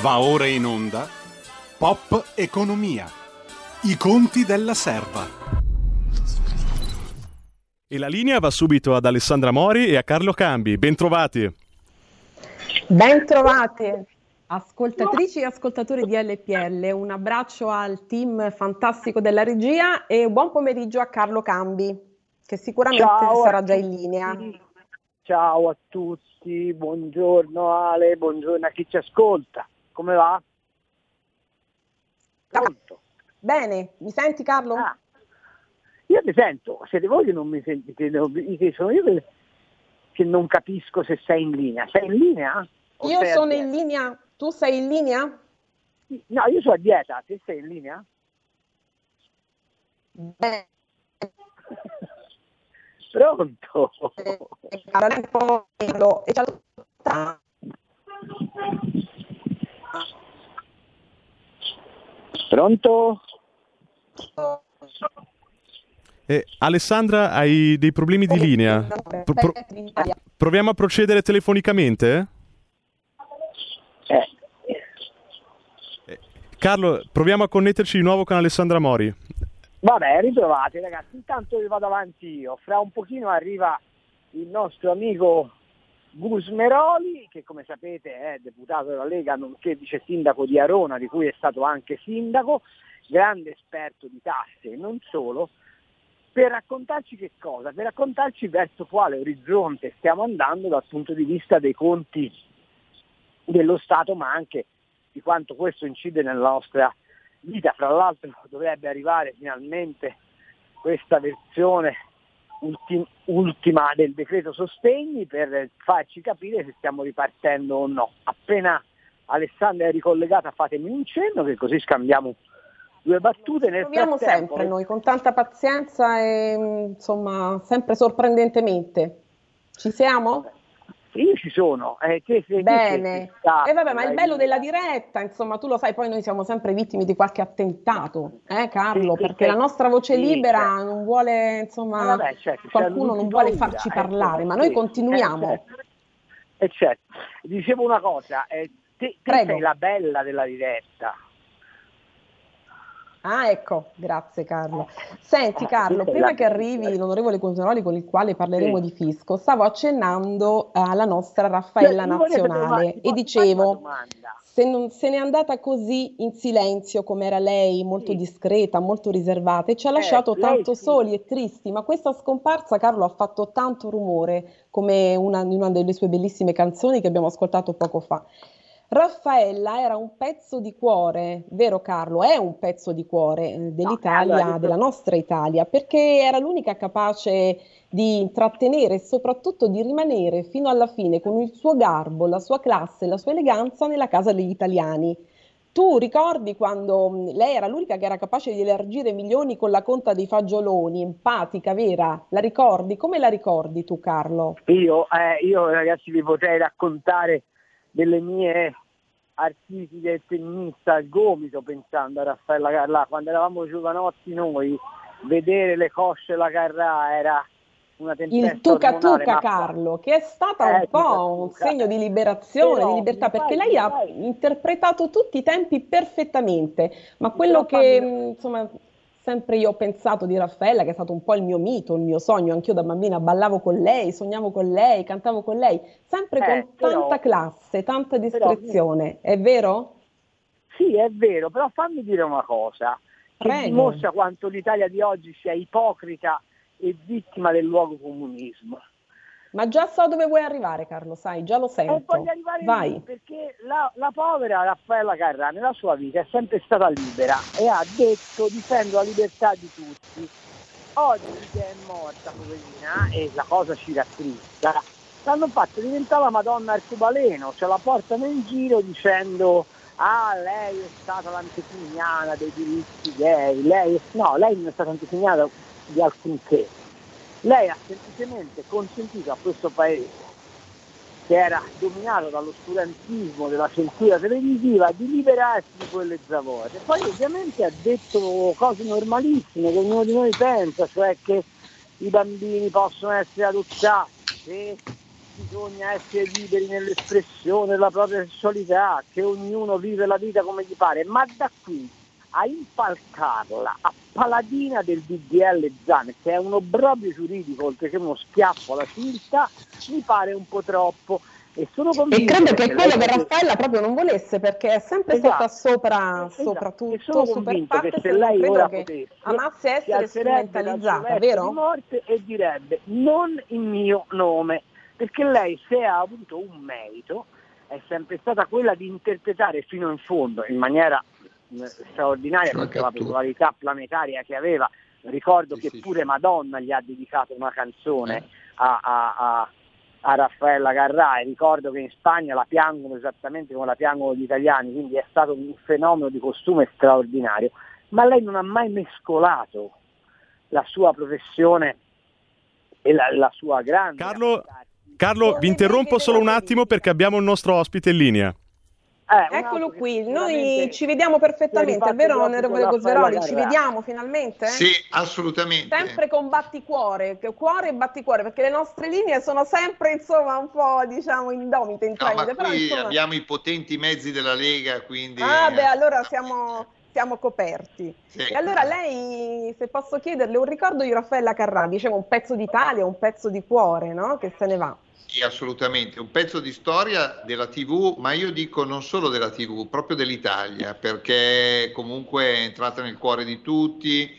Va ora in onda Pop Economia. I conti della serva. E la linea va subito ad Alessandra Mori e a Carlo Cambi. Bentrovati. Bentrovati. Ascoltatrici e ascoltatori di LPL, un abbraccio al team fantastico della regia e buon pomeriggio a Carlo Cambi, che sicuramente Ciao sarà già in linea. Ciao a tutti, buongiorno Ale, buongiorno a chi ci ascolta. Come va? Pronto? Bene, mi senti Carlo? Ah, io ti sento, siete voi che non mi sentite, che sono io che, che non capisco se sei in linea. Sei in linea? O Io sono in linea, tu sei in linea? No, io sono a dieta, te sei in linea? Bene. Pronto? Pronto? Eh, Alessandra, hai dei problemi di linea? Pro- pro- proviamo a procedere telefonicamente? Eh, Carlo, proviamo a connetterci di nuovo con Alessandra Mori. Vabbè, ritrovate ragazzi, intanto vado avanti io. Fra un pochino arriva il nostro amico Gusmeroli, che come sapete è deputato della Lega, nonché vice sindaco di Arona, di cui è stato anche sindaco, grande esperto di tasse e non solo, per raccontarci che cosa? Per raccontarci verso quale orizzonte stiamo andando dal punto di vista dei conti dello Stato, ma anche di quanto questo incide nella nostra vita. Fra l'altro dovrebbe arrivare finalmente questa versione ulti- ultima del decreto sostegni per farci capire se stiamo ripartendo o no. Appena Alessandra è ricollegata fatemi un cenno che così scambiamo due battute. Nel Proviamo frattempo- sempre noi con tanta pazienza e insomma sempre sorprendentemente. Ci siamo? Io ci sono. eh, sei- te Bene. sei- E vabbè, ma il bello della diretta, insomma, tu lo sai, poi noi siamo sempre vittime di qualche attentato, eh Carlo, Sì, perché sì. la nostra voce Sì, libera certo. non vuole, insomma, Eh, vabbè, certo, qualcuno non vuole farci eh, parlare, ma noi continuiamo. eh, certo. Eh, certo. Dicevo una cosa, eh, te, te sei la bella della diretta. Ah, ecco, grazie Carlo. Senti Carlo, Questa è prima che arrivi l'onorevole Conseroli con il quale parleremo Sì. di fisco, stavo accennando alla nostra Raffaella ma Nazionale e dicevo, se, non, se n'è andata così in silenzio come era lei, molto Sì. discreta, molto riservata e ci ha Eh, lasciato lei tanto sì. soli e tristi, ma questa scomparsa Carlo ha fatto tanto rumore come una, in una delle sue bellissime canzoni che abbiamo ascoltato poco fa. Raffaella era un pezzo di cuore, vero Carlo? È un pezzo di cuore eh, dell'Italia, allora, io- della nostra Italia, perché era l'unica capace di intrattenere e soprattutto di rimanere fino alla fine con il suo garbo, la sua classe, la sua eleganza nella casa degli italiani. Tu ricordi quando mh, lei era l'unica che era capace di elargire milioni con la conta dei fagioloni, empatica, vera? La ricordi? Come la ricordi tu, Carlo? Io, eh, io ragazzi vi potrei raccontare delle mie artistiche femminista al gomito pensando a Raffaella Carrà. Quando eravamo giovanotti noi, vedere le cosce della Carrà era una tempesta Il tuca tuca ma- Carlo, che è stata Eh, un po' un segno di liberazione, Però, di libertà, perché lei ha interpretato tutti i tempi perfettamente, ma quello che insomma sempre io ho pensato di Raffaella, che è stato un po' il mio mito, il mio sogno, anch'io da bambina ballavo con lei, sognavo con lei, cantavo con lei, sempre Eh, con però- tanta classe, tanta però- discrezione, è vero? Sì, è vero, però fammi dire una cosa, che dimostra quanto l'Italia di oggi sia ipocrita e vittima del luogo comunismo. Ma già so dove vuoi arrivare, Carlo, sai, già lo E sento. voglio arrivare Vai. lì perché la, la povera Raffaella Carrà nella sua vita è sempre stata libera e ha detto difendo la libertà di tutti. Oggi che è morta, poverina, e la cosa ci rattrista, l'hanno fatto diventare la Madonna arcobaleno, cioè la portano in giro dicendo ah lei è stata l'antesignana dei diritti gay, lei no, lei non è stata antesignana di alcunché. Lei ha semplicemente consentito a questo paese che era dominato dall'oscurantismo della censura televisiva di liberarsi di quelle zavorre. Poi ovviamente ha detto cose normalissime che ognuno di noi pensa, cioè che i bambini possono essere adottati, che bisogna essere liberi nell'espressione della propria sessualità, che ognuno vive la vita come gli pare, ma da qui a impalcarla a paladina del DDL Zan, che è un obbrobrio giuridico oltre che uno schiaffo alla civiltà, mi pare un po' troppo. E, sono e credo che quello che Raffaella proprio non volesse perché è sempre esatto. stata sopra, esatto. sopra tutto, convinto che se lei ora potesse amasse essere strumentalizzata, vero? Di morte e direbbe non il mio nome, perché lei se ha avuto un merito è sempre stata quella di interpretare fino in fondo in maniera straordinaria per la popolarità planetaria che aveva. Ricordo sì, che sì, pure Madonna gli ha dedicato una canzone eh. a, a, a, a, Raffaella Carrà e ricordo che in Spagna la piangono esattamente come la piangono gli italiani, quindi è stato un fenomeno di costume straordinario, ma lei non ha mai mescolato la sua professione e la, la sua grande... Carlo, Carlo vi interrompo solo un attimo perché abbiamo il nostro ospite in linea. Eh, Eccolo qui, noi ci vediamo perfettamente, è vero onorevole Gosveroli? Ci vediamo finalmente? Sì, assolutamente. Sempre con batticuore, cuore e batticuore, perché le nostre linee sono sempre insomma un po' diciamo indomite, intremite. No, ma qui insomma... abbiamo i potenti mezzi della Lega, quindi... Ah beh, allora siamo, siamo coperti. Sì. E allora lei, se posso chiederle, un ricordo di Raffaella Carrà, diciamo un pezzo d'Italia, un pezzo di cuore, no? Che se ne va. Sì, assolutamente, un pezzo di storia della TV, ma io dico non solo della TV, proprio dell'Italia, perché comunque è entrata nel cuore di tutti,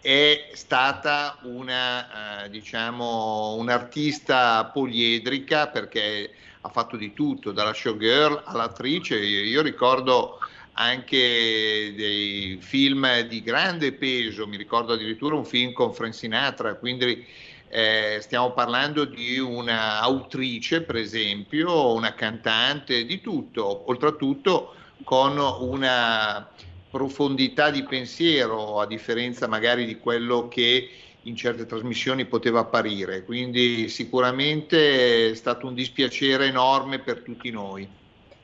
è stata una, eh, diciamo, un'artista poliedrica perché ha fatto di tutto, dalla showgirl all'attrice. Io, io ricordo anche dei film di grande peso, mi ricordo addirittura un film con Frank Sinatra, quindi eh, stiamo parlando di un'autrice, per esempio, una cantante, di tutto, oltretutto con una profondità di pensiero, a differenza magari di quello che in certe trasmissioni poteva apparire. Quindi sicuramente è stato un dispiacere enorme per tutti noi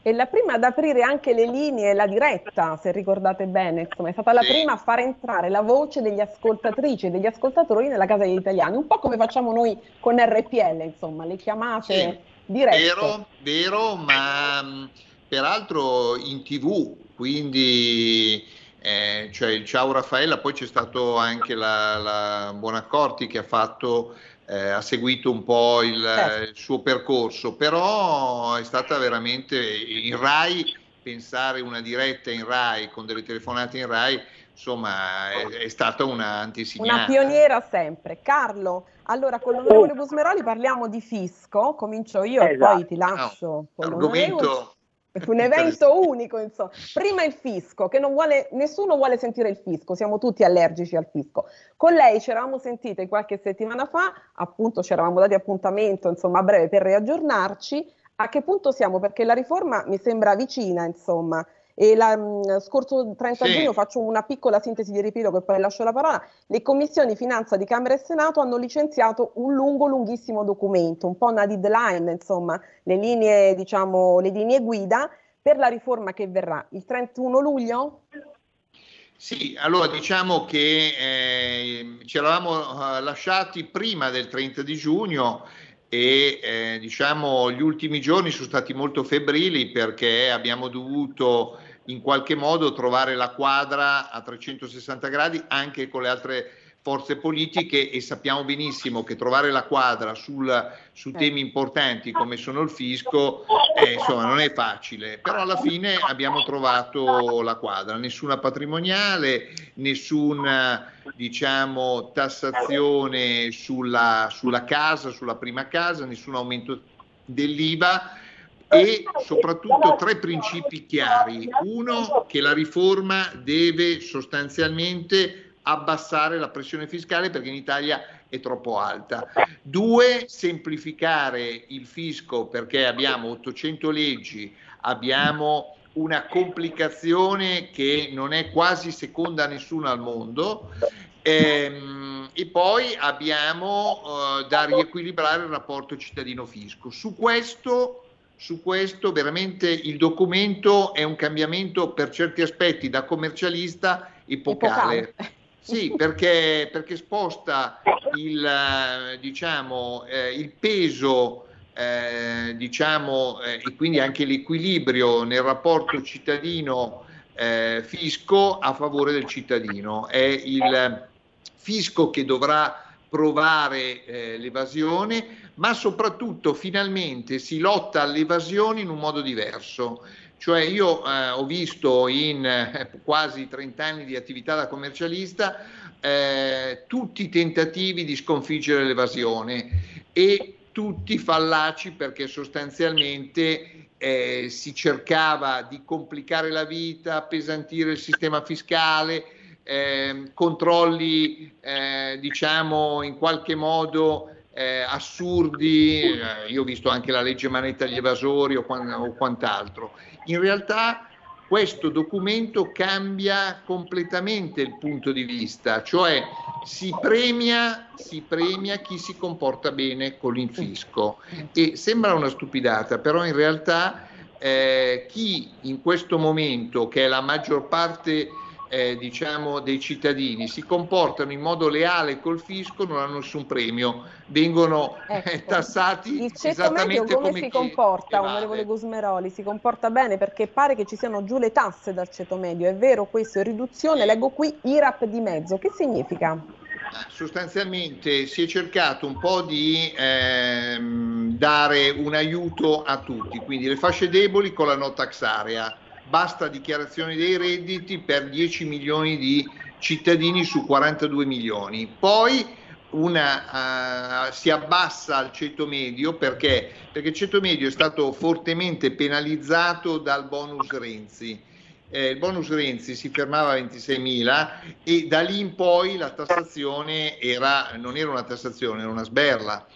e la prima ad aprire anche le linee, la diretta, se ricordate bene, insomma, è stata la prima a far entrare la voce degli ascoltatrici e degli ascoltatori nella casa degli italiani, un po' come facciamo noi con RPL, insomma, le chiamate sì. dirette. Vero, vero, ma peraltro in tv, quindi eh, cioè il Ciao Raffaella, poi c'è stato anche la, la Buonaccorti che ha fatto eh, ha seguito un po' il, certo. il, suo percorso, però è stata veramente in RAI, pensare una diretta in RAI con delle telefonate in RAI, insomma è, è stata una antesignata. Una pioniera sempre. Carlo, allora con l'onorevole Busmeroli parliamo di fisco, comincio io esatto. e poi esatto. ti lascio. No, con argomento un evento unico, insomma. Prima il fisco, che non vuole, nessuno vuole sentire il fisco, siamo tutti allergici al fisco. Con lei ci eravamo sentite qualche settimana fa, appunto ci eravamo dati appuntamento, insomma, a breve per riaggiornarci. A che punto siamo? Perché la riforma mi sembra vicina, insomma. E la, mh, scorso 30 sì. giugno faccio una piccola sintesi di riepilogo e poi lascio la parola. Le commissioni finanza di Camera e Senato hanno licenziato un lungo, lunghissimo documento, un po' una deadline, insomma, le linee, diciamo, le linee guida per la riforma che verrà il 31 luglio? Sì, allora diciamo che eh, ci eravamo eh, lasciati prima del 30 di giugno e eh, diciamo gli ultimi giorni sono stati molto febbrili perché abbiamo dovuto in qualche modo trovare la quadra a 360 gradi anche con le altre forze politiche e sappiamo benissimo che trovare la quadra sul, su temi importanti come sono il fisco eh, insomma non è facile. Però alla fine abbiamo trovato la quadra. Nessuna patrimoniale nessuna diciamo tassazione sulla, sulla casa sulla prima casa nessun aumento dell'IVA e soprattutto tre principi chiari. Uno, che la riforma deve sostanzialmente abbassare la pressione fiscale perché in Italia è troppo alta. Due, semplificare il fisco perché abbiamo 800 leggi, abbiamo una complicazione che non è quasi seconda a nessuno al mondo. Ehm, e poi abbiamo eh, da riequilibrare il rapporto cittadino-fisco. Su questo su questo veramente il documento è un cambiamento per certi aspetti da commercialista epocale. epocale. Sì, perché, perché sposta il, diciamo, eh, il peso eh, diciamo, eh, e quindi anche l'equilibrio nel rapporto cittadino-fisco a favore del cittadino. È il fisco che dovrà provare eh, l'evasione, ma soprattutto finalmente si lotta all'evasione in un modo diverso. Cioè io eh, ho visto in eh, quasi 30 anni di attività da commercialista eh, tutti i tentativi di sconfiggere l'evasione e tutti fallaci perché sostanzialmente eh, si cercava di complicare la vita, appesantire il sistema fiscale, eh, controlli eh, diciamo in qualche modo eh, assurdi, eh, io ho visto anche la legge manetta agli evasori o, o quant'altro. In realtà questo documento cambia completamente il punto di vista, cioè si premia, si premia chi si comporta bene con l'infisco e sembra una stupidata, però in realtà eh, chi in questo momento, che è la maggior parte eh, diciamo, dei cittadini si comportano in modo leale col fisco non hanno nessun premio, vengono ecco. eh, tassati Il medio come, come si comporta, onorevole Gusmeroli? Si comporta bene perché pare che ci siano giù le tasse dal ceto medio, è vero questo? In riduzione, leggo qui IRAP di mezzo, che significa? Sostanzialmente si è cercato un po' di ehm, dare un aiuto a tutti, quindi le fasce deboli con la no tax area, basta dichiarazione dei redditi per 10 milioni di cittadini su 42 milioni. Poi una, uh, si abbassa al ceto medio perché? perché il ceto medio è stato fortemente penalizzato dal bonus Renzi. Eh, il bonus Renzi si fermava a 26.000 e da lì in poi la tassazione era, non era una tassazione, era una sberla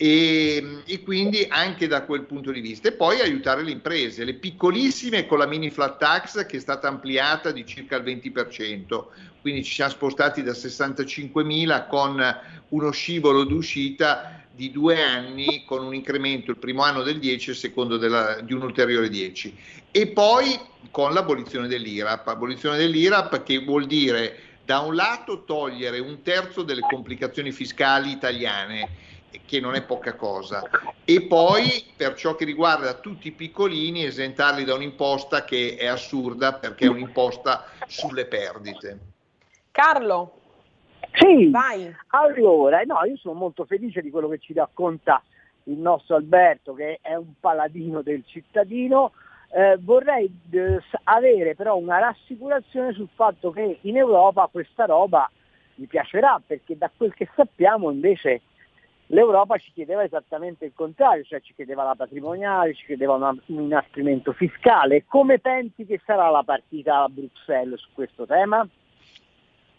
e, e, quindi anche da quel punto di vista. E poi aiutare le imprese, le piccolissime con la mini flat tax che è stata ampliata di circa il 20%, quindi ci siamo spostati da 65.000 con uno scivolo d'uscita di due anni con un incremento il primo anno del 10 e il secondo della, di un ulteriore 10 e poi con l'abolizione dell'IRAP, abolizione dell'IRAP che vuol dire da un lato togliere un terzo delle complicazioni fiscali italiane che non è poca cosa, e poi per ciò che riguarda tutti i piccolini esentarli da un'imposta che è assurda perché è un'imposta sulle perdite. Carlo. Sì, Vai. allora, no, io sono molto felice di quello che ci racconta il nostro Alberto che è un paladino del cittadino. Eh, vorrei eh, avere però una rassicurazione sul fatto che in Europa questa roba mi piacerà perché da quel che sappiamo invece L'Europa ci chiedeva esattamente il contrario, cioè ci chiedeva la patrimoniale, ci chiedeva una, un inasprimento fiscale. Come pensi che sarà la partita a Bruxelles su questo tema?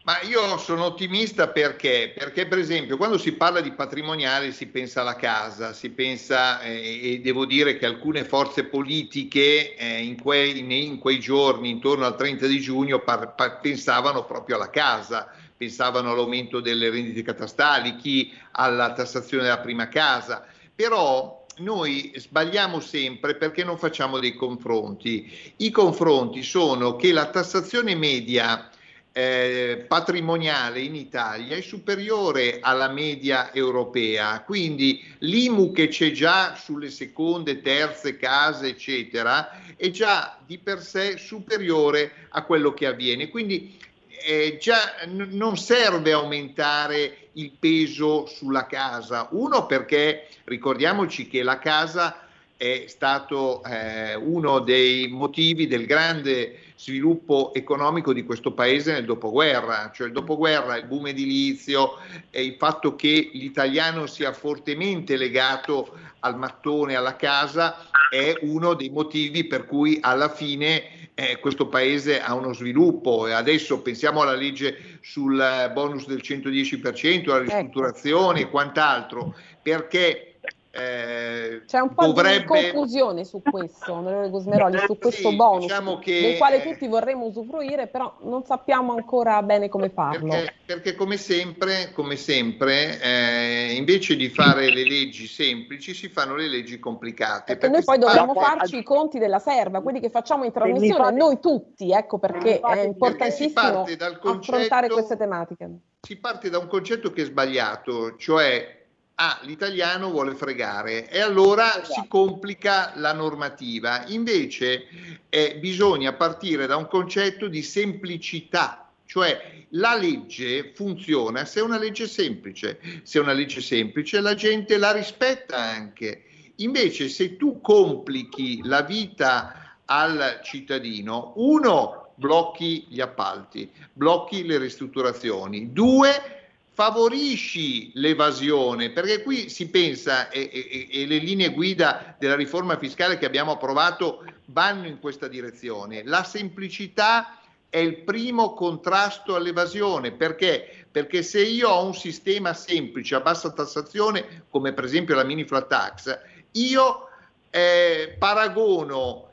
Ma io sono ottimista perché? Perché per esempio quando si parla di patrimoniale si pensa alla casa, si pensa eh, e devo dire che alcune forze politiche eh, in, quei, in, quei, giorni, intorno al 30 di giugno, par, par, pensavano proprio alla casa pensavano all'aumento delle rendite catastali, chi alla tassazione della prima casa, però noi sbagliamo sempre perché non facciamo dei confronti. I confronti sono che la tassazione media eh, patrimoniale in Italia è superiore alla media europea, quindi l'IMU che c'è già sulle seconde, terze case, eccetera, è già di per sé superiore a quello che avviene. Quindi eh, già n- non serve aumentare il peso sulla casa. Uno perché ricordiamoci che la casa è stato eh, uno dei motivi del grande sviluppo economico di questo paese nel dopoguerra, cioè il dopoguerra, il boom edilizio e il fatto che l'italiano sia fortemente legato al mattone, alla casa, è uno dei motivi per cui alla fine eh, questo paese ha uno sviluppo e adesso pensiamo alla legge sul bonus del 110%, alla ecco. ristrutturazione e quant'altro, perché eh, C'è un po' dovrebbe... di confusione su questo, onorevole Gusmeroli, su questo sì, bonus, diciamo che, del quale tutti vorremmo usufruire, però non sappiamo ancora bene come farlo. Perché, perché come sempre, come sempre eh, invece di fare le leggi semplici, si fanno le leggi complicate. Perché, perché noi poi dobbiamo fa... farci i conti della serva, quelli che facciamo in trasmissione, fate... noi tutti, ecco perché è importantissimo concetto, affrontare queste tematiche. Si parte da un concetto che è sbagliato, cioè ah, l'italiano vuole fregare e allora esatto. si complica la normativa. Invece eh, bisogna partire da un concetto di semplicità, cioè la legge funziona se è una legge semplice, se è una legge semplice la gente la rispetta anche. Invece se tu complichi la vita al cittadino, uno blocchi gli appalti, blocchi le ristrutturazioni, due favorisci l'evasione, perché qui si pensa e, e, e, le linee guida della riforma fiscale che abbiamo approvato vanno in questa direzione. La semplicità è il primo contrasto all'evasione, perché? Perché se io ho un sistema semplice a bassa tassazione, come per esempio la mini flat tax, io eh, paragono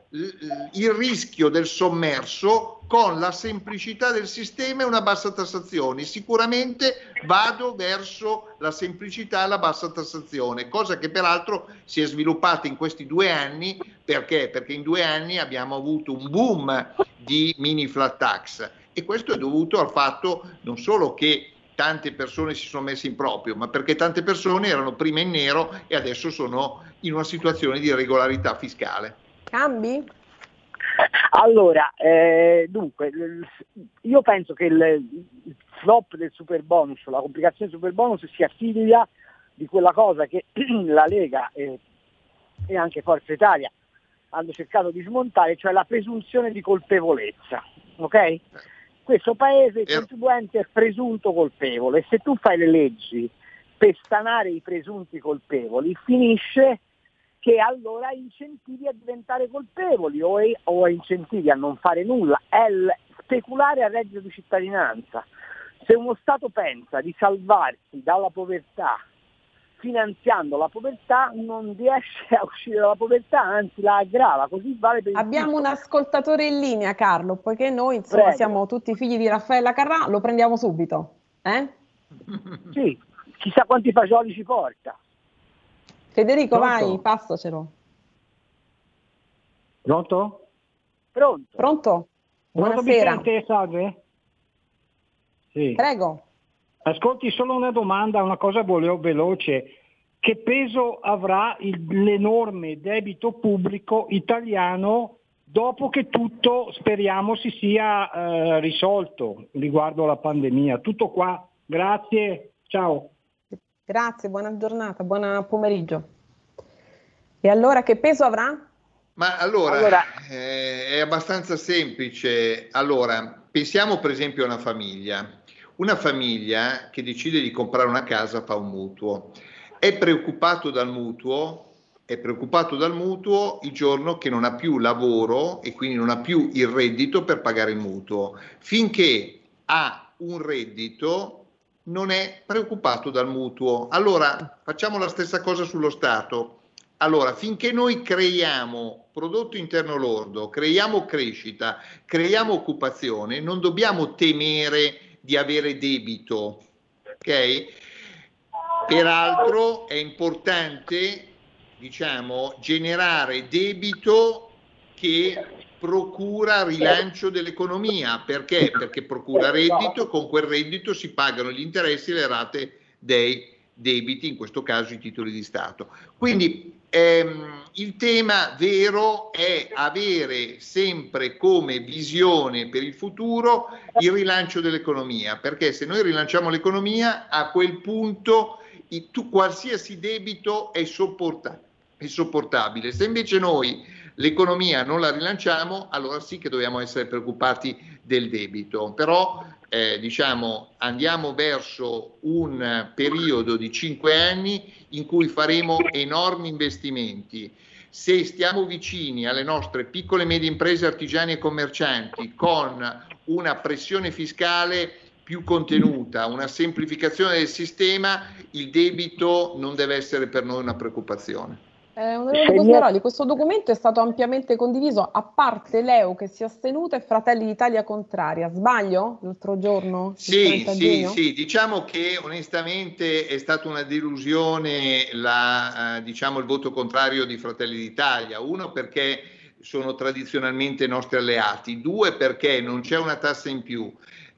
il rischio del sommerso con la semplicità del sistema e una bassa tassazione. Sicuramente vado verso la semplicità e la bassa tassazione, cosa che peraltro si è sviluppata in questi due anni perché? Perché in due anni abbiamo avuto un boom di mini flat tax e questo è dovuto al fatto non solo che tante persone si sono messe in proprio, ma perché tante persone erano prima in nero e adesso sono in una situazione di regolarità fiscale. Cambi? Allora, eh, dunque, io penso che il, il flop del super bonus, la complicazione del super bonus sia figlia di quella cosa che la Lega e, e anche Forza Italia hanno cercato di smontare, cioè la presunzione di colpevolezza. Ok? Questo paese il contribuente è presunto colpevole e se tu fai le leggi per stanare i presunti colpevoli finisce che allora incentivi a diventare colpevoli o, è, o incentivi a non fare nulla, è speculare a reddito di cittadinanza. Se uno Stato pensa di salvarsi dalla povertà finanziando la povertà non riesce a uscire dalla povertà, anzi la aggrava, così vale per Abbiamo tutto. un ascoltatore in linea, Carlo, poiché noi insomma, Prego. siamo tutti figli di Raffaella Carrà, lo prendiamo subito. Eh? Sì, chissà quanti fagioli ci porta. Federico, Pronto? vai, passacelo. Pronto? Pronto. Pronto? Buonasera. Pronto, te, salve? Sì. Prego. Ascolti, solo una domanda, una cosa volevo veloce. Che peso avrà il, l'enorme debito pubblico italiano dopo che tutto speriamo si sia eh, risolto riguardo alla pandemia? Tutto qua. Grazie. Ciao. Grazie, buona giornata, buon pomeriggio. E allora che peso avrà? Ma allora, allora. Eh, è abbastanza semplice. Allora, pensiamo per esempio a una famiglia. Una famiglia che decide di comprare una casa fa un mutuo. È preoccupato dal mutuo, è preoccupato dal mutuo il giorno che non ha più lavoro e quindi non ha più il reddito per pagare il mutuo. Finché ha un reddito non è preoccupato dal mutuo. Allora facciamo la stessa cosa sullo Stato. Allora, finché noi creiamo prodotto interno lordo, creiamo crescita, creiamo occupazione, non dobbiamo temere di avere debito. Ok? Peraltro è importante, diciamo, generare debito che procura rilancio dell'economia. Perché? Perché procura reddito, e con quel reddito si pagano gli interessi e le rate dei debiti, in questo caso i titoli di Stato. Quindi ehm, il tema vero è avere sempre come visione per il futuro il rilancio dell'economia, perché se noi rilanciamo l'economia a quel punto il, tu, qualsiasi debito è, sopporta, è sopportabile. Se invece noi l'economia non la rilanciamo, allora sì che dobbiamo essere preoccupati del debito. Però eh, diciamo, andiamo verso un periodo di cinque anni in cui faremo enormi investimenti. Se stiamo vicini alle nostre piccole e medie imprese artigiane e commercianti con una pressione fiscale più contenuta, una semplificazione del sistema, il debito non deve essere per noi una preoccupazione. Eh, onorevole Cosmeroli, questo documento è stato ampiamente condiviso, a parte Leo che si è astenuta e Fratelli d'Italia contraria. Sbaglio l'altro giorno? Sì, sì, sì, diciamo che onestamente è stata una delusione la, eh, diciamo, il voto contrario di Fratelli d'Italia. Uno perché sono tradizionalmente nostri alleati, due perché non c'è una tassa in più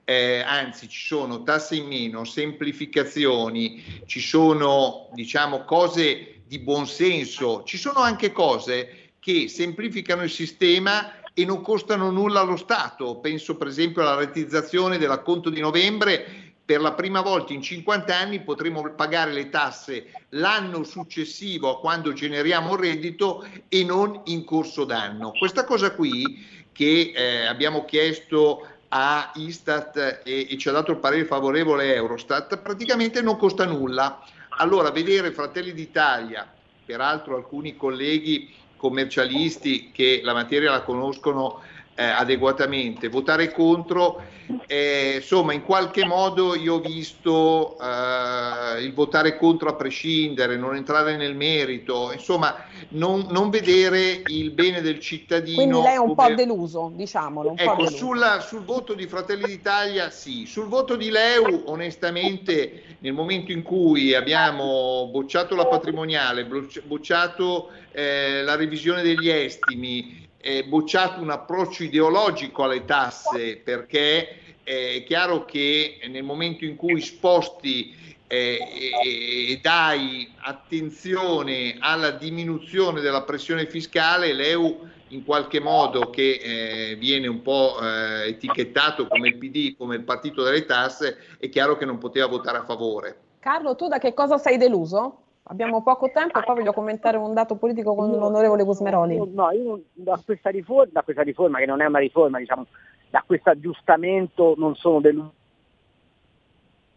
eh, anzi ci sono tasse in meno, semplificazioni, ci sono diciamo cose di buonsenso, ci sono anche cose che semplificano il sistema e non costano nulla allo Stato. Penso per esempio alla rettizzazione dell'acconto di novembre per la prima volta in 50 anni potremo pagare le tasse l'anno successivo a quando generiamo reddito e non in corso d'anno. Questa cosa qui che eh, abbiamo chiesto a Istat e, e, ci ha dato il parere favorevole Eurostat praticamente non costa nulla. Allora vedere Fratelli d'Italia, peraltro alcuni colleghi commercialisti che la materia la conoscono eh, adeguatamente, votare contro, eh, insomma in qualche modo io ho visto eh, il votare contro a prescindere, non entrare nel merito, insomma non, non, vedere il bene del cittadino. Quindi lei è un come... po' deluso, diciamolo. ecco, deluso. Sulla, sul voto di Fratelli d'Italia sì, sul voto di Leu onestamente nel momento in cui abbiamo bocciato la patrimoniale, bocciato eh, la revisione degli estimi, eh, bocciato un approccio ideologico alle tasse perché è chiaro che nel momento in cui sposti eh, e dai attenzione alla diminuzione della pressione fiscale, l'EU in qualche modo che eh, viene un po' eh, etichettato come il PD, come il partito delle tasse, è chiaro che non poteva votare a favore. Carlo, tu da che cosa sei deluso? Abbiamo poco tempo e poi voglio commentare un dato politico con io, l'onorevole Gusmeroli. No, io da questa, riforma, da questa riforma, che non è una riforma, diciamo, da questo aggiustamento non sono deluso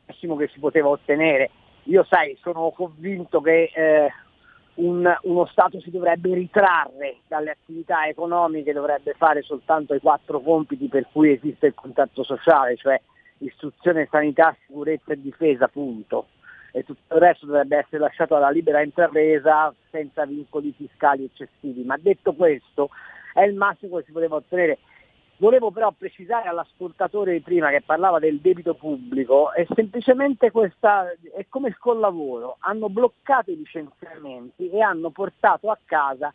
che si poteva ottenere. Io sai, sono convinto che eh, un, uno Stato si dovrebbe ritrarre dalle attività economiche, dovrebbe fare soltanto i quattro compiti per cui esiste il contatto sociale, cioè istruzione, sanità, sicurezza e difesa, punto e tutto il resto dovrebbe essere lasciato alla libera intrapresa senza vincoli fiscali eccessivi. Ma detto questo, è il massimo che si poteva ottenere. Volevo però precisare all'ascoltatore di prima che parlava del debito pubblico, è semplicemente questa, è come il collavoro, hanno bloccato i licenziamenti e hanno portato a casa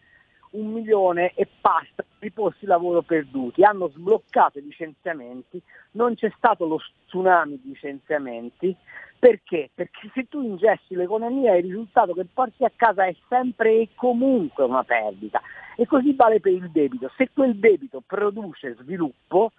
un milione e passa di posti lavoro perduti, hanno sbloccato i licenziamenti, non c'è stato lo tsunami di licenziamenti, perché? Perché se tu ingessi l'economia il risultato che porti a casa è sempre e comunque una perdita e così vale per il debito. Se quel debito produce sviluppo,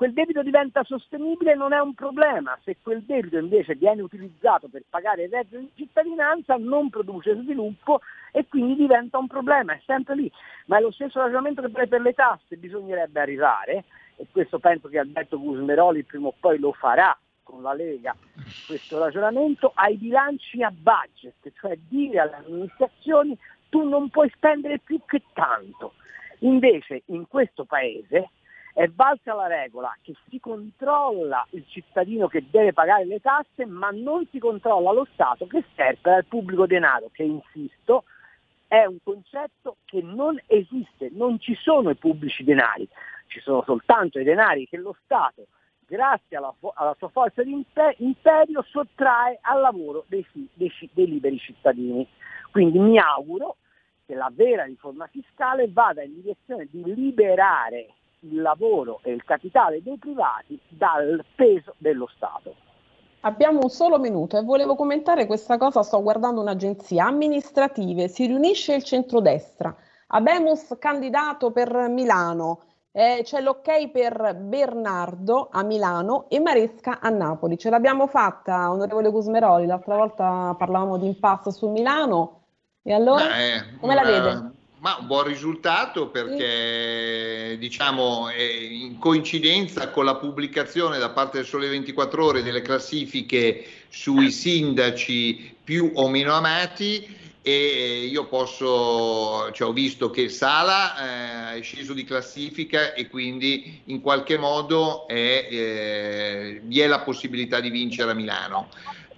quel debito diventa sostenibile non è un problema. Se quel debito invece viene utilizzato per pagare il reddito di cittadinanza non produce sviluppo e quindi diventa un problema, è sempre lì. Ma è lo stesso ragionamento che per le tasse bisognerebbe arrivare, e questo penso che Alberto Gusmeroli prima o poi lo farà con la Lega questo ragionamento, ai bilanci a budget, cioè dire alle amministrazioni tu non puoi spendere più che tanto. Invece in questo paese è valsa la regola che si controlla il cittadino che deve pagare le tasse, ma non si controlla lo Stato che serve al pubblico denaro, che insisto è un concetto che non esiste, non ci sono i pubblici denari, ci sono soltanto i denari che lo Stato grazie alla, alla sua forza di imperio, sottrae al lavoro dei, dei, dei liberi cittadini. Quindi mi auguro che la vera riforma fiscale vada in direzione di liberare il lavoro e il capitale dei privati dal peso dello Stato. Abbiamo un solo minuto e volevo commentare questa cosa, sto guardando un'agenzia amministrative, si riunisce il centrodestra, Abemus candidato per Milano, eh, c'è l'ok per Bernardo a Milano e Maresca a Napoli. Ce l'abbiamo fatta, onorevole Gusmeroli. L'altra volta parlavamo di impasse su Milano. E allora Beh, come la vede? Ma un buon risultato perché diciamo in coincidenza con la pubblicazione da parte del Sole 24 Ore delle classifiche sui sindaci più o meno amati e io posso, cioè ho visto che Sala eh, è sceso di classifica e quindi in qualche modo è, eh, vi è la possibilità di vincere a Milano.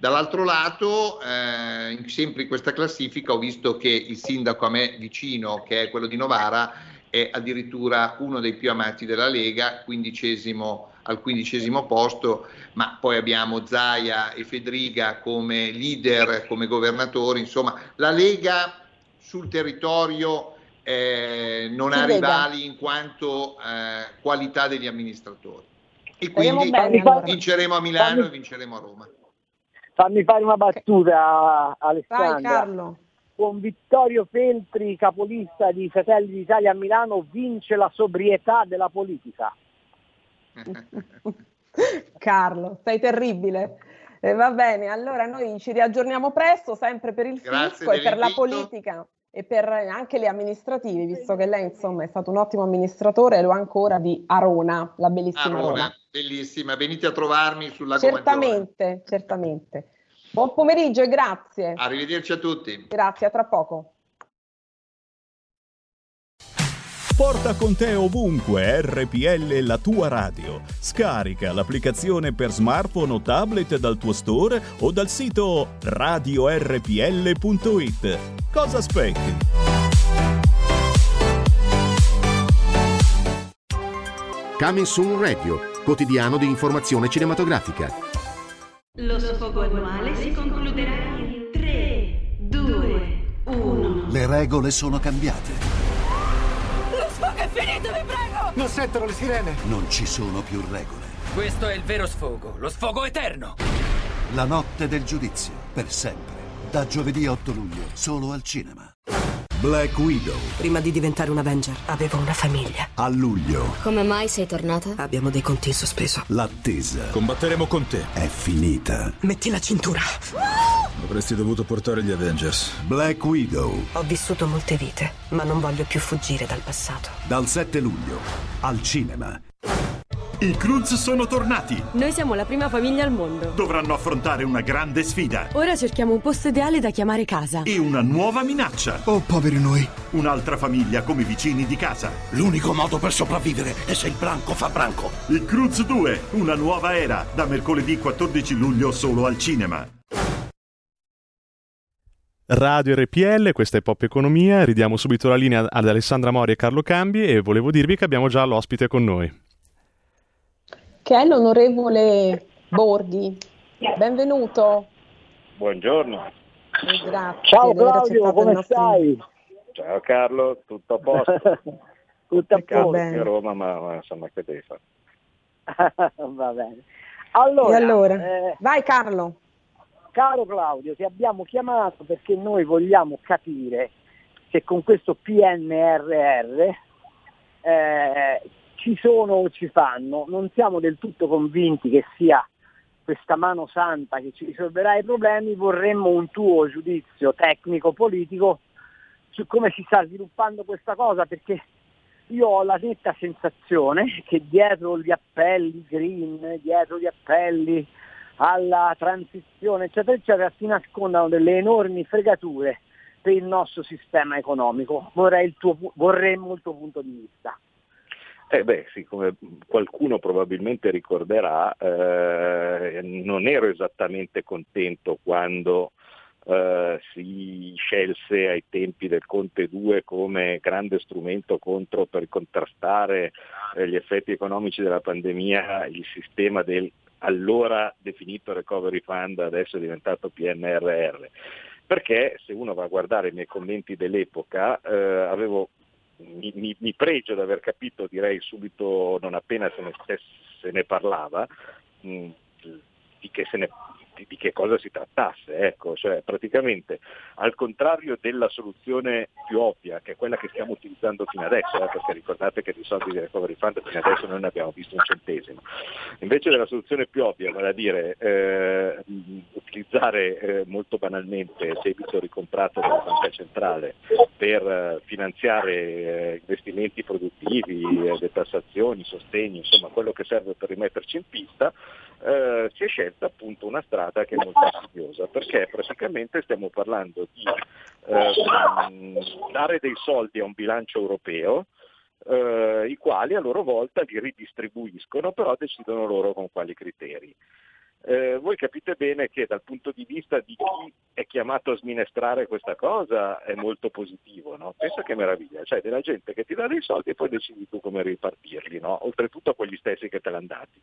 Dall'altro lato, eh, sempre in questa classifica ho visto che il sindaco a me vicino, che è quello di Novara, è addirittura uno dei più amati della Lega, quindicesimo al quindicesimo posto, ma poi abbiamo Zaia e Fedriga come leader, come governatori, insomma la Lega sul territorio eh, non si ha veda. rivali in quanto eh, qualità degli amministratori. E quindi bene, vinceremo a Milano e vinceremo a Roma. Fammi fare una battuta, Alessandra. Vai Carlo. Con Vittorio Feltri, capolista di Fratelli d'Italia a Milano, vince la sobrietà della politica. Carlo, sei terribile. Eh, va bene, allora noi ci riaggiorniamo presto, sempre per il Grazie fisco e per la politica e per anche le amministrative, visto che lei insomma è stato un ottimo amministratore lo è ancora di Arona, la bellissima Roma. Arona, bellissima, venite a trovarmi sul Lago Maggiore. Certamente, certamente. Buon pomeriggio e grazie. Arrivederci a tutti. Grazie, a tra poco. Porta con te ovunque RPL la tua radio. Scarica l'applicazione per smartphone o tablet dal tuo store o dal sito radiorpl.it. Cosa aspetti? Coming Soon Radio, quotidiano di informazione cinematografica. Lo sfogo annuale si concluderà in 3, 2, 1. Le regole sono cambiate. Finito, vi prego! Non sentono le sirene. Non ci sono più regole. Questo è il vero sfogo, lo sfogo eterno. La notte del giudizio, per sempre. Da giovedì 8 luglio, solo al cinema. Black Widow, Prima di diventare un Avenger avevo una famiglia. a luglio. Come mai sei tornata? Abbiamo dei conti in sospeso. L'attesa Combatteremo con te. è finita. Metti la cintura. Avresti dovuto portare gli Avengers. Black Widow, Ho vissuto molte vite, ma non voglio più fuggire dal passato. dal 7 luglio, al cinema. I Cruz sono tornati. Noi siamo la prima famiglia al mondo. Dovranno affrontare una grande sfida Ora cerchiamo un posto ideale da chiamare casa. e una nuova minaccia. Oh, poveri noi. Un'altra famiglia come vicini di casa. L'unico modo per sopravvivere è se il branco fa branco. I Cruz 2, una nuova era, da mercoledì 14 luglio solo al cinema. Radio RPL, questa è Pop Economia, ridiamo subito la linea ad Alessandra Mori e Carlo Cambi e volevo dirvi che abbiamo già l'ospite con noi. Che è l'onorevole Borghi. Benvenuto. Buongiorno. Grazie Ciao Claudio, come nostro stai? Ciao Carlo, tutto a posto? Tutto a qui a Roma, ma, ma insomma che devi fare? Va bene. Allora, allora? eh, Vai Carlo. caro Claudio, ti abbiamo chiamato perché noi vogliamo capire se con questo PNRR eh, ci sono o ci fanno. Non siamo del tutto convinti che sia questa mano santa che ci risolverà i problemi, vorremmo un tuo giudizio tecnico-politico su come si sta sviluppando questa cosa, perché io ho la netta sensazione che dietro gli appelli green, dietro gli appelli alla transizione, eccetera, eccetera, si nascondano delle enormi fregature per il nostro sistema economico. Il tuo, vorremmo il tuo punto di vista. Eh beh, sì, come qualcuno probabilmente ricorderà, eh, non ero esattamente contento quando eh, si scelse ai tempi del Conte 2 come grande strumento contro, per contrastare eh, gli effetti economici della pandemia il sistema del allora definito Recovery Fund, adesso è diventato PNRR. Perché se uno va a guardare i miei commenti dell'epoca, eh, avevo mi, mi- mi pregio di aver capito, direi subito, non appena se ne, se ne parlava, mh, di, che se ne- di- di che cosa si trattasse. Ecco. Cioè, praticamente, al contrario della soluzione più ovvia, che è quella che stiamo utilizzando fino adesso, eh, perché ricordate che di soldi di Recovery Fund fino adesso non ne abbiamo visto un centesimo, invece della soluzione più ovvia, vale a dire eh, utilizzare eh, molto banalmente il debito ricomprato dalla banca centrale per eh, finanziare eh, investimenti produttivi, eh, detassazioni, sostegni, insomma quello che serve per rimetterci in pista, si è scelta appunto una strada che è molto insidiosa, perché praticamente stiamo parlando di ehm, dare dei soldi a un bilancio europeo, eh, i quali a loro volta li ridistribuiscono, però decidono loro con quali criteri. Eh, voi capite bene che dal punto di vista di chi è chiamato a sminestrare questa cosa è molto positivo, no? Pensa che meraviglia, cioè della gente che ti dà dei soldi e poi decidi tu come ripartirli, no? oltretutto a quegli stessi che te l'hanno dati.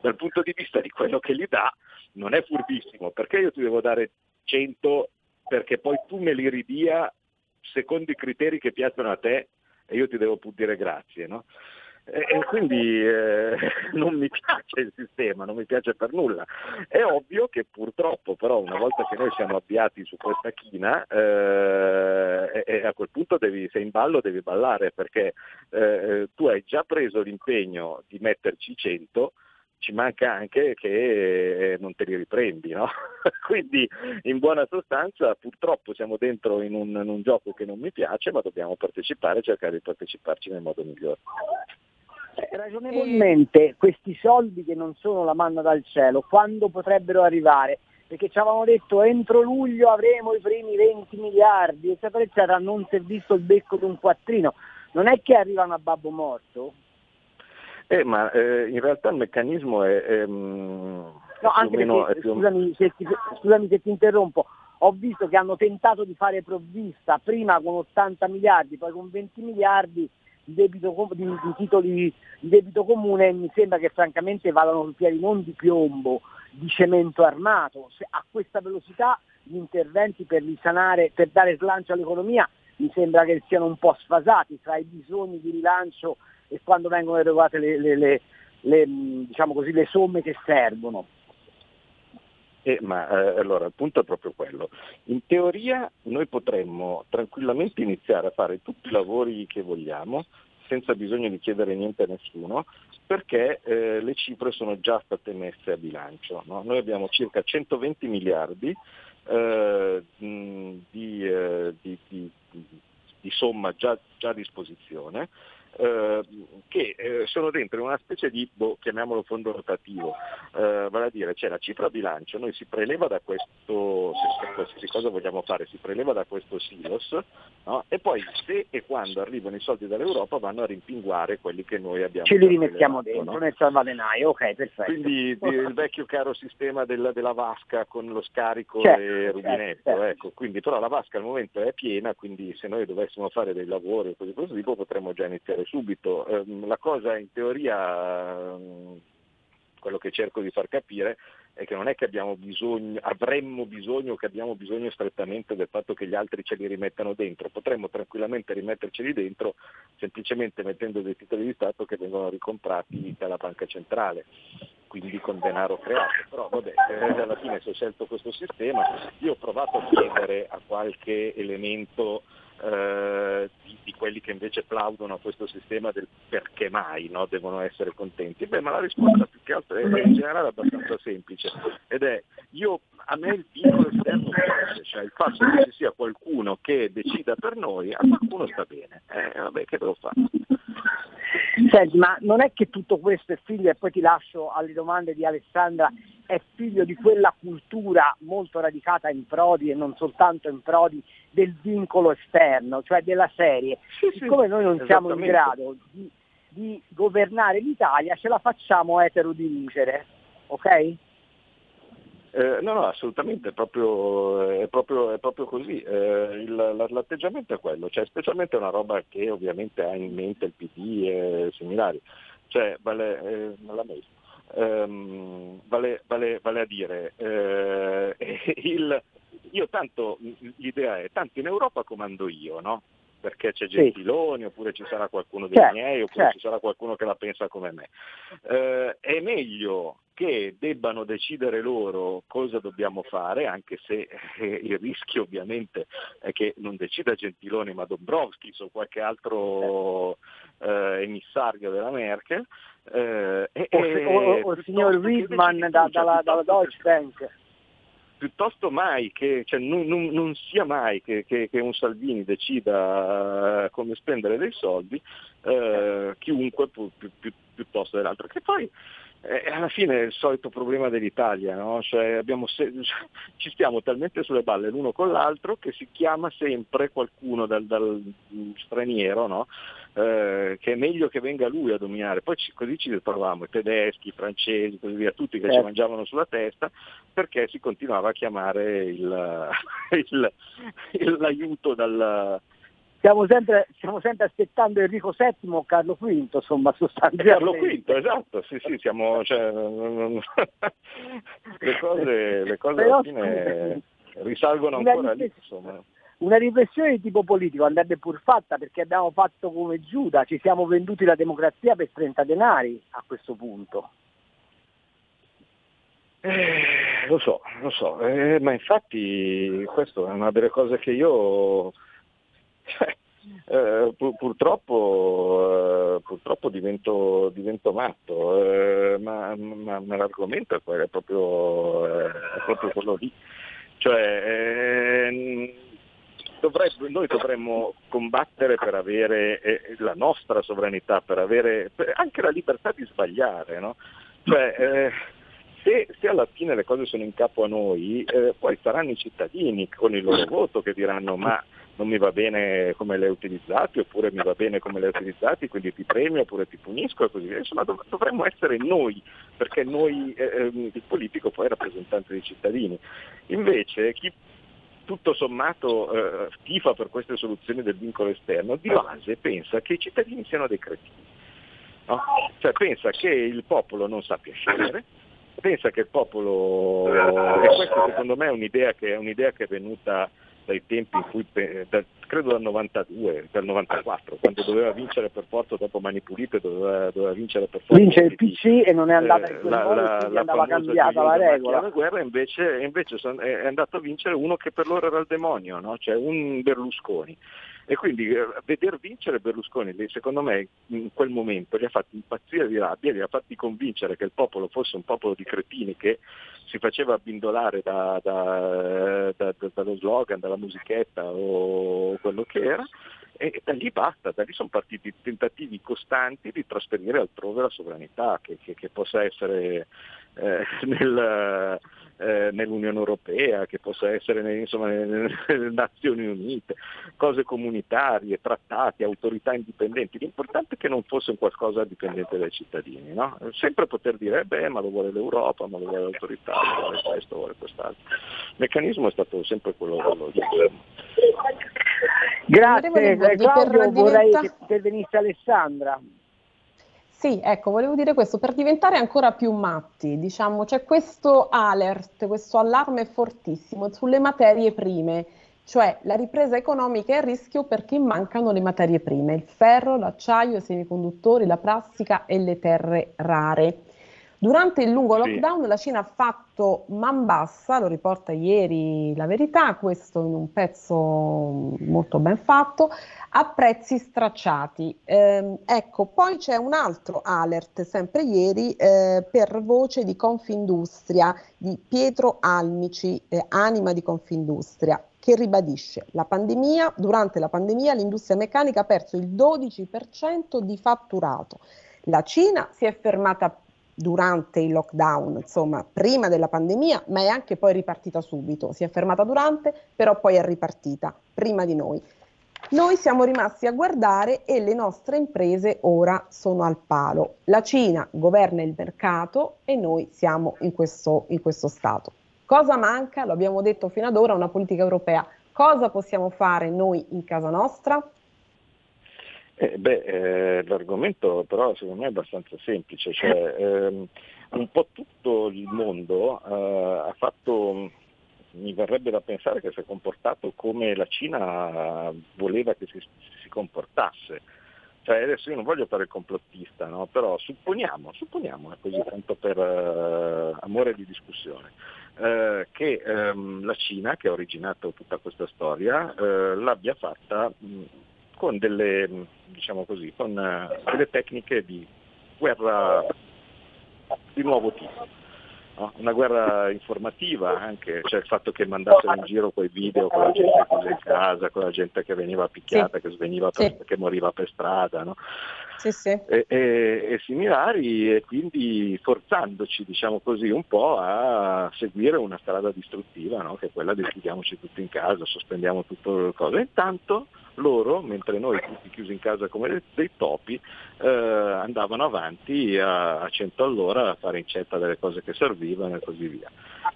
Dal punto di vista di quello che li dà non è furbissimo, perché io ti devo dare 100 perché poi tu me li ridia secondo i criteri che piacciono a te e io ti devo pur dire grazie. No? E, quindi eh, non mi piace il sistema, non mi piace per nulla. È ovvio che purtroppo però una volta che noi siamo avviati su questa china, eh, e, a quel punto devi, sei in ballo devi ballare perché eh, tu hai già preso l'impegno di metterci 100 ci manca anche che non te li riprendi, no? Quindi in buona sostanza purtroppo siamo dentro in un, in un, gioco che non mi piace, ma dobbiamo partecipare e cercare di parteciparci nel modo migliore. Eh, ragionevolmente questi soldi che non sono la manna dal cielo, quando potrebbero arrivare? Perché ci avevano detto entro luglio avremo i primi 20 miliardi, eccetera, eccetera, non si è visto il becco di un quattrino. Non è che arrivano a babbo morto? Eh, ma eh, in realtà il meccanismo è... è mm, no, anche perché, più... scusami, se ti, scusami se ti interrompo, ho visto che hanno tentato di fare provvista prima con 80 miliardi, poi con 20 miliardi di, debito, di, di titoli di debito comune mi sembra che francamente vadano sul piedi non di piombo, di cemento armato. Se a questa velocità gli interventi per risanare, per dare slancio all'economia mi sembra che siano un po' sfasati tra i bisogni di rilancio e quando vengono erogate le, le, le, le diciamo così, somme che servono. Eh, ma eh, allora il punto è proprio quello. In teoria noi potremmo tranquillamente iniziare a fare tutti i lavori che vogliamo senza bisogno di chiedere niente a nessuno, perché eh, le cifre sono già state messe a bilancio. No? Noi abbiamo circa 120 miliardi eh, di, eh, di, di, di, somma già, già a disposizione eh, che eh, sono dentro una specie di, boh, chiamiamolo fondo rotativo, eh, vale a dire c'è la cifra bilancio, noi si preleva da questo, se qualsiasi cosa vogliamo fare, si preleva da questo silos no? e poi se e quando arrivano i soldi dall'Europa vanno a rimpinguare quelli che noi abbiamo. Ce li rimettiamo dentro no? nel salvadenaio, ok, perfetto. Quindi il vecchio caro sistema della, della vasca con lo scarico certo, e certo, rubinetto, certo. ecco, quindi però la vasca al momento è piena, quindi se noi dovessimo fare dei lavori o cose di questo tipo potremmo già iniziare subito. Ehm, la cosa in teoria, ehm, quello che cerco di far capire, è che non è che bisogno, avremmo bisogno o che abbiamo bisogno strettamente del fatto che gli altri ce li rimettano dentro, potremmo tranquillamente rimetterceli dentro semplicemente mettendo dei titoli di Stato che vengono ricomprati dalla banca centrale, quindi con denaro creato. Però vabbè, eh, alla fine si è scelto questo sistema, io ho provato a chiedere a qualche elemento eh, di, di, quelli che invece plaudono a questo sistema del perché mai no? devono essere contenti. Beh, ma la risposta più che altro è in generale abbastanza semplice ed è io, a me il vincolo esterno piace, cioè il fatto che ci sia qualcuno che decida per noi, a qualcuno sta bene. Eh, vabbè, che devo fare? Senti, ma non è che tutto questo è figlio, e poi ti lascio alle domande di Alessandra, è figlio di quella cultura molto radicata in Prodi e non soltanto in Prodi del vincolo esterno, cioè della serie. Sì, Siccome noi non siamo in grado di, di governare l'Italia, ce la facciamo etero dirigere, ok? Eh, no, no, assolutamente, è proprio, è proprio, è proprio così. Eh, il, l'atteggiamento è quello, cioè, specialmente una roba che ovviamente ha in mente il PD e similari. Cioè, vale, eh, la mail. Um, vale, vale, vale, a dire, eh, il, io tanto, l'idea è, tanto in Europa comando io, no? perché c'è Gentiloni, sì. oppure ci sarà qualcuno dei certo, miei, oppure certo. ci sarà qualcuno che la pensa come me. Eh, è meglio che debbano decidere loro cosa dobbiamo fare, anche se eh, il rischio ovviamente è che non decida Gentiloni ma Dombrovskis o qualche altro eh, emissario della Merkel. Eh, o, il signor Wittmann da, dalla, dalla Deutsche Bank piuttosto mai che, cioè, non, non, non, sia mai che, che, che, un Salvini decida uh, come spendere dei soldi, uh, chiunque pi, pi, piuttosto dell'altro. Che poi eh, alla fine è il solito problema dell'Italia, no? cioè, se- ci stiamo talmente sulle balle l'uno con l'altro che si chiama sempre qualcuno dal, dal straniero, no? eh, che è meglio che venga lui a dominare, poi ci, così ci ritroviamo i tedeschi, i francesi, così via, tutti che eh. ci certo. mangiavano sulla testa perché si continuava a chiamare il, il, il, l'aiuto dal, stiamo sempre, stiamo sempre, aspettando Enrico VII o Carlo V, insomma, sostanzialmente. Carlo V, esatto, sì, sì, siamo, cioè, le cose, le cose alla fine risalgono ancora lì, insomma. una riflessione di tipo politico andrebbe pur fatta perché abbiamo fatto come Giuda, ci siamo venduti la democrazia per 30 denari a questo punto. Eh, lo so, lo so, eh, ma infatti questo è una delle cose che io cioè, eh, pur, purtroppo, eh, purtroppo divento, divento matto, eh, ma, ma, ma, l'argomento è, è, proprio, eh, è, proprio, quello lì. Cioè, dovrebbe, noi dovremmo combattere per avere la nostra sovranità, per avere anche la libertà di sbagliare. No? Cioè, se, se, alla fine le cose sono in capo a noi, eh, poi saranno i cittadini con il loro voto che diranno ma non mi va bene come le hai utilizzati oppure mi va bene come le hai utilizzati, quindi ti premio oppure ti punisco e così via. Insomma dov- dovremmo essere noi, perché noi, eh, ehm, il politico poi è rappresentante dei cittadini. Invece chi tutto sommato eh, tifa per queste soluzioni del vincolo esterno, di base pensa che i cittadini siano dei cretini. No? Cioè pensa che il popolo non sappia scegliere, pensa che il popolo, e questa secondo me è un'idea che è, un'idea che è venuta dai tempi in cui, da, credo dal 92, dal 94, quando doveva vincere per forza dopo Mani Pulite, doveva, doveva vincere per forza. Vince il PC di, e non è andata in quel eh, la, modo, la, la andava cambiata la regola. La guerra invece, invece è andato a vincere uno che per loro era il demonio, no? cioè un Berlusconi. E quindi eh, veder vincere Berlusconi, secondo me, in quel momento li ha fatti impazzire di rabbia, li ha fatti convincere che il popolo fosse un popolo di cretini che si faceva abbindolare da, da, da, dallo slogan, dalla musichetta o quello che era, e da lì basta, da lì sono partiti tentativi costanti di trasferire altrove la sovranità, che, che, che possa essere eh, nel, eh, nell'Unione Europea, che possa essere nelle, insomma, nelle Nazioni Unite, cose comunitarie, trattati, autorità indipendenti. L'importante è che non fosse un qualcosa dipendente dai cittadini. No? Sempre poter dire, beh, ma lo vuole l'Europa, ma lo vuole l'autorità, lo vuole questo, lo vuole quest'altro. Il meccanismo è stato sempre quello, di Grazie, Claudio, vorrei che intervenisse Alessandra. Sì, ecco, volevo dire questo, per diventare ancora più matti, diciamo, c'è questo alert, questo allarme fortissimo sulle materie prime, cioè la ripresa economica è a rischio perché mancano le materie prime, il ferro, l'acciaio, i semiconduttori, la plastica e le terre rare. Durante il lungo lockdown sì. la Cina ha fatto man bassa, lo riporta ieri la verità, questo in un pezzo molto ben fatto, a prezzi stracciati. Eh, ecco, poi c'è un altro alert, sempre ieri, eh, per voce di Confindustria di Pietro Almici, eh, anima di Confindustria, che ribadisce la pandemia, durante la pandemia l'industria meccanica ha perso il 12% di fatturato. La Cina si è fermata durante il lockdown, insomma, prima della pandemia, ma è anche poi ripartita subito. Si è fermata durante, però poi è ripartita prima di noi. Noi siamo rimasti a guardare e le nostre imprese ora sono al palo. La Cina governa il mercato e noi siamo in questo, in questo stato. Cosa manca? Lo abbiamo detto fino ad ora, una politica europea. Cosa possiamo fare noi in casa nostra? Eh, beh, eh, l'argomento però secondo me è abbastanza semplice, cioè, ehm, un po' tutto il mondo eh, ha fatto, mi verrebbe da pensare che si è comportato come la Cina voleva che si, si comportasse. Cioè, adesso io non voglio fare il complottista, no? però supponiamo, supponiamo così tanto per eh, amore di discussione, eh, che ehm, la Cina, che ha originato tutta questa storia, l'abbia fatta mh, con delle, diciamo così, con uh, delle tecniche di guerra di nuovo tipo. No? Una guerra informativa anche, cioè il fatto che mandassero in giro quei video con la gente chiusa in casa, con la gente che veniva picchiata, sì. che sveniva per, sì. che moriva per strada, no? sì, e, e, e, similari e quindi forzandoci diciamo così un po' a seguire una strada distruttiva no? che è quella di chiudiamoci tutti in casa, sospendiamo tutto le cose. Intanto loro, mentre noi tutti chiusi in casa come dei, topi, eh, andavano avanti a, a 100 all'ora a fare incetta delle cose che servivano e così via.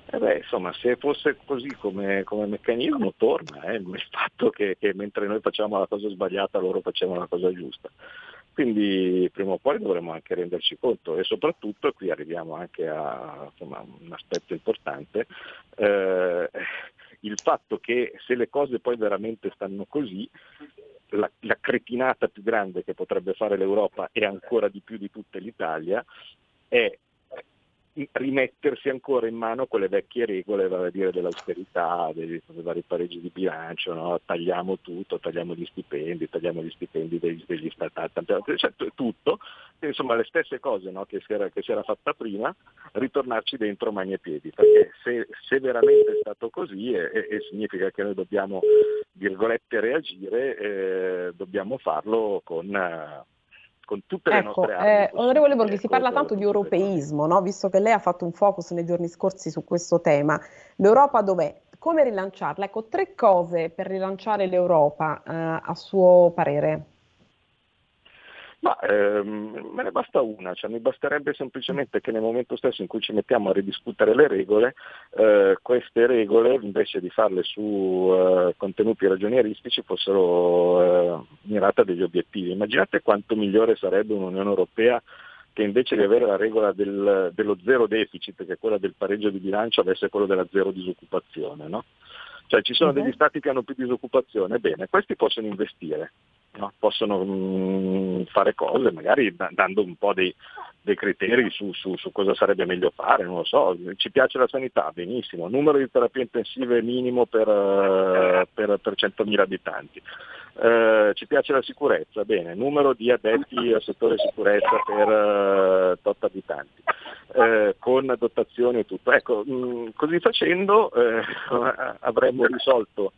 E beh, insomma, se fosse così come, come meccanismo torna eh, il fatto che, che mentre noi facciamo la cosa sbagliata loro facevano la cosa giusta. Quindi prima o poi dovremo anche renderci conto e soprattutto, qui arriviamo anche a insomma, un aspetto importante, eh, il fatto che se le cose poi veramente stanno così, la, la, cretinata più grande che potrebbe fare l'Europa e ancora di più di tutta l'Italia è rimettersi ancora in mano quelle vecchie regole, vale a dire dell'austerità, dei, dei vari pareggi di bilancio, no? tagliamo tutto, tagliamo gli stipendi, tagliamo gli stipendi degli, degli statali, cioè, tutto, insomma le stesse cose no? che, si era, che, si era, fatta prima, ritornarci dentro mani e piedi, perché se, se veramente è stato così e, e, significa che noi dobbiamo, virgolette, reagire, eh, dobbiamo farlo con... Eh, con tutte le ecco, nostre armi. Eh, onorevole Borghi, si parla tanto di europeismo, no? visto che lei ha fatto un focus nei giorni scorsi su questo tema. L'Europa dov'è? Come rilanciarla? Ecco, tre cose per rilanciare l'Europa, eh, a suo parere. Ma ehm, me ne basta una, cioè mi basterebbe semplicemente che nel momento stesso in cui ci mettiamo a ridiscutere le regole, eh, queste regole invece di farle su eh, contenuti ragionieristici fossero eh, mirate a degli obiettivi. Immaginate quanto migliore sarebbe un'Unione Europea che invece di avere la regola del, dello zero deficit, che è quella del pareggio di bilancio, avesse quello della zero disoccupazione. No? Cioè ci sono degli stati che hanno più disoccupazione, bene, questi possono investire, no? possono mh, mm, fare cose, magari da, dando un po' dei, dei criteri su, su, su, cosa sarebbe meglio fare, non lo so, ci piace la sanità, benissimo, numero di terapie intensive minimo per, uh, per, per 100.000 abitanti. Uh, ci piace la sicurezza, bene, numero di addetti al settore sicurezza per uh, tot abitanti, uh, con dotazioni e tutto. Ecco, mh, mm, così facendo avremmo risolto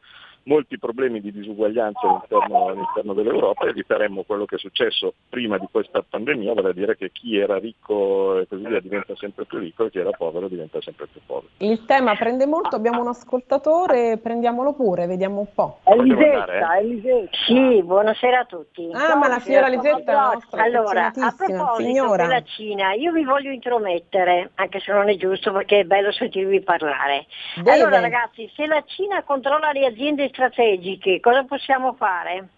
molti problemi di disuguaglianza all'interno, all'interno, dell'Europa e eviteremmo quello che è successo prima di questa pandemia, vale a dire che chi era ricco e così via diventa sempre più ricco e chi era povero diventa sempre più povero. Il tema prende molto, abbiamo un ascoltatore, prendiamolo pure, vediamo un po'. Elisetta, eh? Elisetta. Sì, buonasera a tutti. Ah, Ciao, ma la signora Elisetta è nostra Allora, a proposito signora. della Cina, io vi voglio intromettere, anche se non è giusto perché è bello sentirvi parlare. Deve. Allora ragazzi, se la Cina controlla le aziende strategiche, cosa possiamo fare?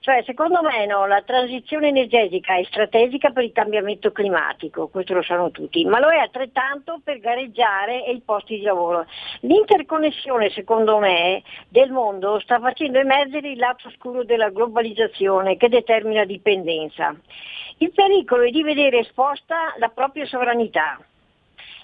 Cioè, secondo me no, la transizione energetica è strategica per il cambiamento climatico, questo lo sanno tutti, ma lo è altrettanto per gareggiare e i posti di lavoro. L'interconnessione, secondo me, del mondo sta facendo emergere il lato oscuro della globalizzazione che determina dipendenza. Il pericolo è di vedere esposta la propria sovranità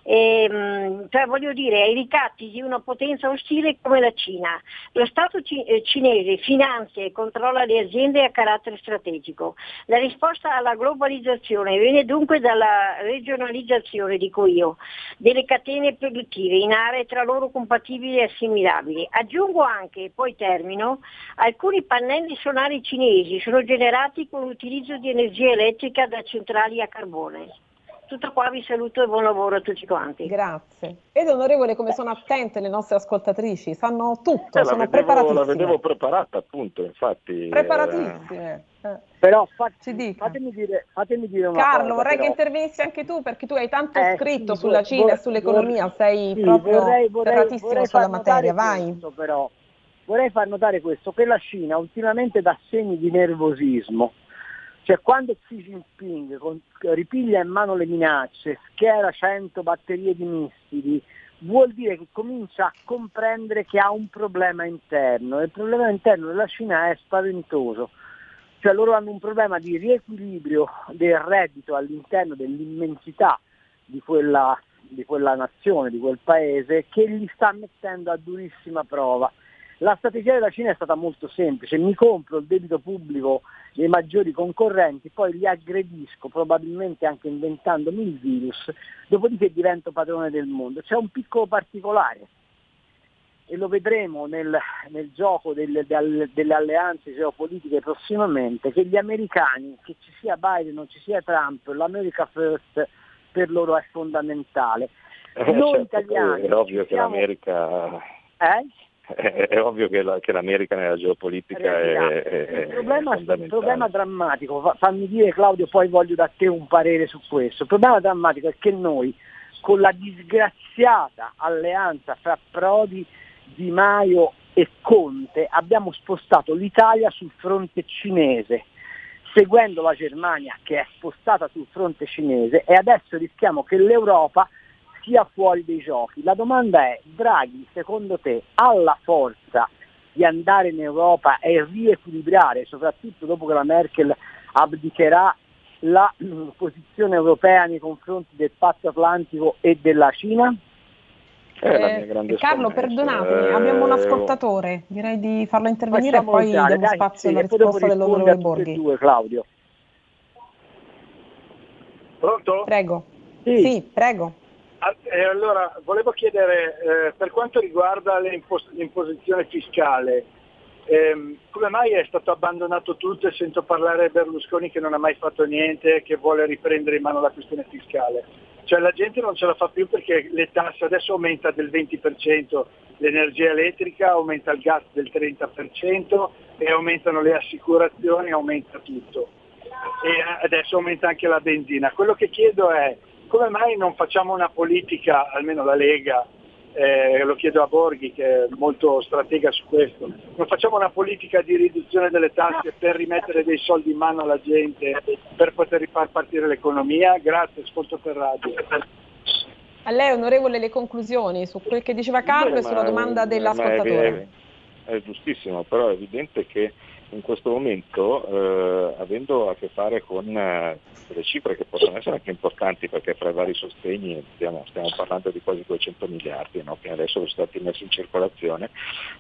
e, ehm, cioè voglio dire, ai ricatti di una potenza ostile come la Cina. Lo Stato ci- eh, cinese finanzia e controlla le aziende a carattere strategico. La risposta alla globalizzazione viene dunque dalla regionalizzazione, dico io, delle catene produttive in aree tra loro compatibili e assimilabili. Aggiungo anche, poi termino, alcuni pannelli solari cinesi sono generati con l'utilizzo di energia elettrica da centrali a carbone. Tutto qua, vi saluto e buon lavoro a tutti quanti. Grazie. Ed onorevole come sono attente le nostre ascoltatrici, sanno tutto, eh, sono la vedevo, preparatissime. La vedevo preparata appunto, infatti. Preparatissime. Eh. Però fa- fatemi, dire, fatemi dire una Carlo, cosa. vorrei però. che intervenissi anche tu perché tu hai tanto Eh, scritto sì, sulla vor- Cina e sull'economia, vor- sei sì, proprio vorrei, vorrei, vorrei sulla far notare materia, vai. questo, però. Vorrei far notare questo, che la Cina ultimamente dà segni di nervosismo. Cioè quando Xi Jinping con- ripiglia in mano le minacce, schiera 100 batterie di missili, vuol dire che comincia a comprendere che ha un problema interno e il problema interno della Cina è spaventoso. Cioè loro hanno un problema di riequilibrio del reddito all'interno dell'immensità di quella, di quella nazione, di quel paese, che li sta mettendo a durissima prova. La strategia della Cina è stata molto semplice, mi compro il debito pubblico dei maggiori concorrenti, poi li aggredisco, probabilmente anche inventandomi il virus, dopodiché divento padrone del mondo. C'è un piccolo particolare e lo vedremo nel, nel gioco delle, del- delle alleanze geopolitiche prossimamente, che gli americani, che ci sia Biden o ci sia Trump, l'America First per loro è fondamentale. Eh, Noi certo, italiani è ovvio ci che siamo- l'America Eh? È, è ovvio che, la- che l'America nella geopolitica è, è- il, problema, il problema drammatico, fa- fammi dire Claudio, poi voglio da te un parere su questo. Il problema drammatico è che noi, con la disgraziata alleanza fra Prodi, Di Maio e Conte, abbiamo spostato l'Italia sul fronte cinese, seguendo la Germania che è spostata sul fronte cinese e adesso rischiamo che l'Europa sia fuori dei giochi. La domanda è, Draghi, secondo te ha la forza di andare in Europa e riequilibrare, soprattutto dopo che la Merkel abdicherà la mm, posizione europea nei confronti del patto atlantico e della Cina? Eh, Carlo, perdonatemi, abbiamo un Eh, ascoltatore, direi di farlo intervenire e poi entrare, diamo dai, spazio sì, alla risposta dell'onorevole Borghi. due, Claudio. Pronto? Prego. Sì. prego. Ah, eh, allora, volevo chiedere, eh, per quanto riguarda le impos- l'imposizione fiscale, ehm, come mai è stato abbandonato tutto e sento parlare Berlusconi che non ha mai fatto niente e che vuole riprendere in mano la questione fiscale? Cioè la gente non ce la fa più perché le tasse adesso aumenta del 20% l'energia elettrica, aumenta il gas del 30% e aumentano le assicurazioni, aumenta tutto. E adesso aumenta anche la benzina. Quello che chiedo è come mai non facciamo una politica, almeno la Lega, eh, lo chiedo a Borghi che è molto stratega su questo, non facciamo una politica di riduzione delle tasse per rimettere dei soldi in mano alla gente per poter rifar partire l'economia? Grazie, ascolto per radio. A lei, onorevole, le conclusioni su quel che diceva Carlo Beh, e sulla ma- domanda ma dell'ascoltatore. È, è giustissimo, però è evidente che in questo momento, eh, avendo a che fare con eh, delle cifre che possono essere anche importanti, perché fra i vari sostegni stiamo, stiamo parlando di quasi 200 miliardi no, che adesso sono stati messi in circolazione,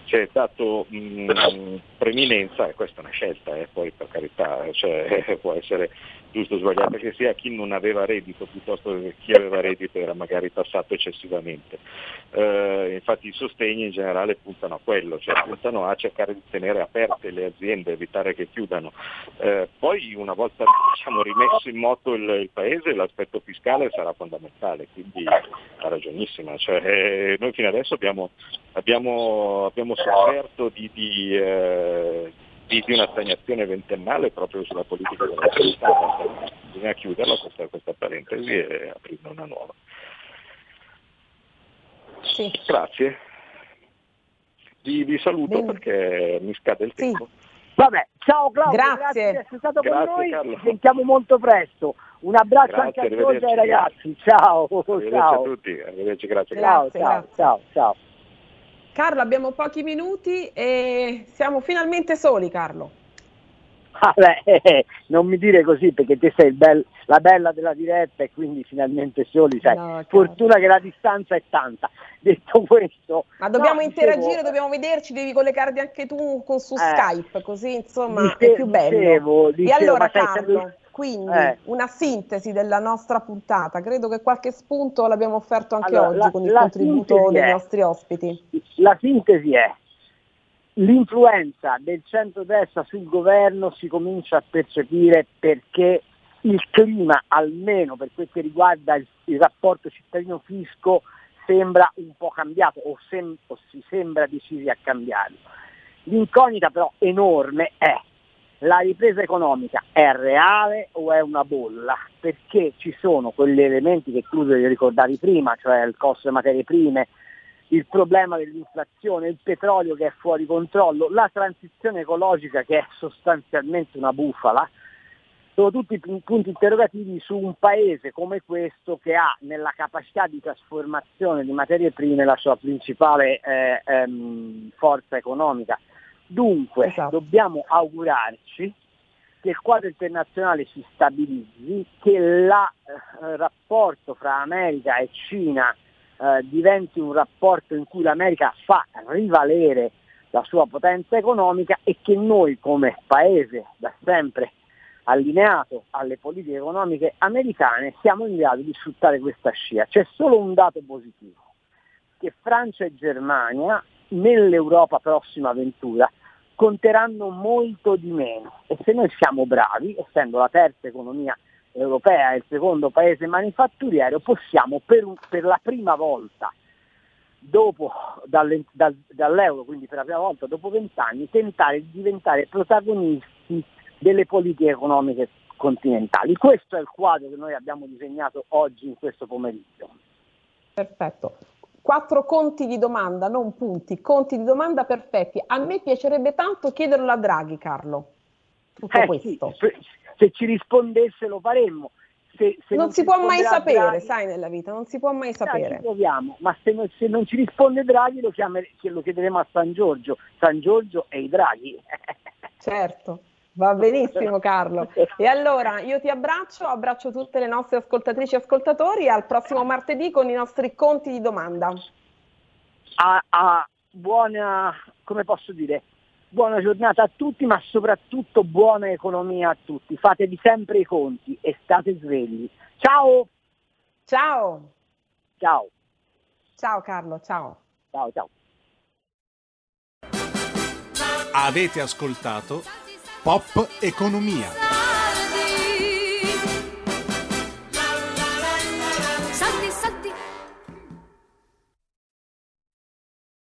si è dato mh, preminenza, e questa è una scelta, eh, poi per carità, cioè, può essere giusto o sbagliato che sia, chi non aveva reddito piuttosto che chi aveva reddito era magari tassato eccessivamente. Eh, infatti i sostegni in generale puntano a quello, cioè puntano a cercare di tenere aperte le aziende, evitare che chiudano. Eh, poi una volta diciamo, rimesso in moto il, il paese l'aspetto fiscale sarà fondamentale, quindi ha ragionissima. Cioè, eh, noi fino adesso abbiamo, abbiamo, abbiamo sofferto di, di, eh, di, di una stagnazione ventennale proprio sulla politica della sanità. Bisogna chiuderla questa, questa parentesi e aprirne una nuova. Sì. Grazie. Vi, vi saluto Bene. perché mi scade il tempo. Vabbè, ciao Claudio, Grazie. grazie di essere stato Grazie, con noi, Carlo. ci sentiamo molto presto. Un abbraccio Grazie, anche a tutti e ai ragazzi, ciao, Arrivederci ciao. a tutti, arrivederci, grazie. Ciao, Grazie, ciao, ciao, ciao. Carlo, abbiamo pochi minuti e siamo finalmente soli, Carlo. Vabbè, eh, non mi dire così perché te sei bel- la bella della diretta e quindi finalmente soli, sai. No. Fortuna che la distanza è tanta. Detto questo, Ma dobbiamo no, dicevo- interagire, dobbiamo vederci, devi collegarti anche tu con, su Eh, Skype, così insomma dice- è più bello. dicevo, dicevo, e allora Carlo, sempre- quindi Eh. una sintesi della nostra puntata, credo che qualche spunto l'abbiamo offerto anche Allora, oggi la- con il contributo dei è- nostri ospiti. La sintesi è l'influenza del centrodestra sul governo si comincia a percepire perché il clima, almeno per quel che riguarda il, il rapporto cittadino-fisco, sembra un po' cambiato o, sem- o si sembra decisi a cambiarlo. L'incognita però enorme è la ripresa economica è reale o è una bolla? Perché ci sono quegli elementi che tu ricordavi prima, cioè il costo delle materie prime, il problema dell'inflazione, il petrolio che è fuori controllo, la transizione ecologica che è sostanzialmente una bufala, sono tutti pun- punti interrogativi su un paese come questo che ha nella capacità di trasformazione di materie prime la sua principale eh, ehm, forza economica. Dunque Esatto. dobbiamo augurarci che il quadro internazionale si stabilizzi, che il rapporto fra America e Cina eh, diventi un rapporto in cui l'America fa rivalere la sua potenza economica e che noi come paese da sempre allineato alle politiche economiche americane siamo in grado di sfruttare questa scia. C'è solo un dato positivo, che Francia e Germania nell'Europa prossima avventura conteranno molto di meno e se noi siamo bravi, essendo la terza economia europea e il secondo paese manifatturiero, possiamo per, per la prima volta dopo dalle- dal- dall'euro, quindi per la prima volta dopo vent'anni, tentare di diventare protagonisti delle politiche economiche continentali. Questo è il quadro che noi abbiamo disegnato oggi in questo pomeriggio. Perfetto. Quattro conti di domanda, non punti, conti di domanda perfetti. A me piacerebbe tanto chiederlo a Draghi, Carlo. Tutto Eh sì, questo. se, se ci rispondesse lo faremmo. se, se non, si può mai sapere, Draghi- sai, nella vita, non si può mai sapere. proviamo, ma se non, se non ci risponde Draghi lo, chiamere- lo chiederemo a San Giorgio. San Giorgio e i Draghi. Certo, va benissimo Carlo. E allora io ti abbraccio, abbraccio tutte le nostre ascoltatrici e ascoltatori e al prossimo martedì con i nostri conti di domanda. a, a buona, come posso dire, buona giornata a tutti, ma soprattutto buona economia a tutti. Fatevi sempre i conti e state svegli. Ciao! Ciao! Ciao! Ciao Carlo, ciao! Ciao, ciao! Avete ascoltato Pop Economia.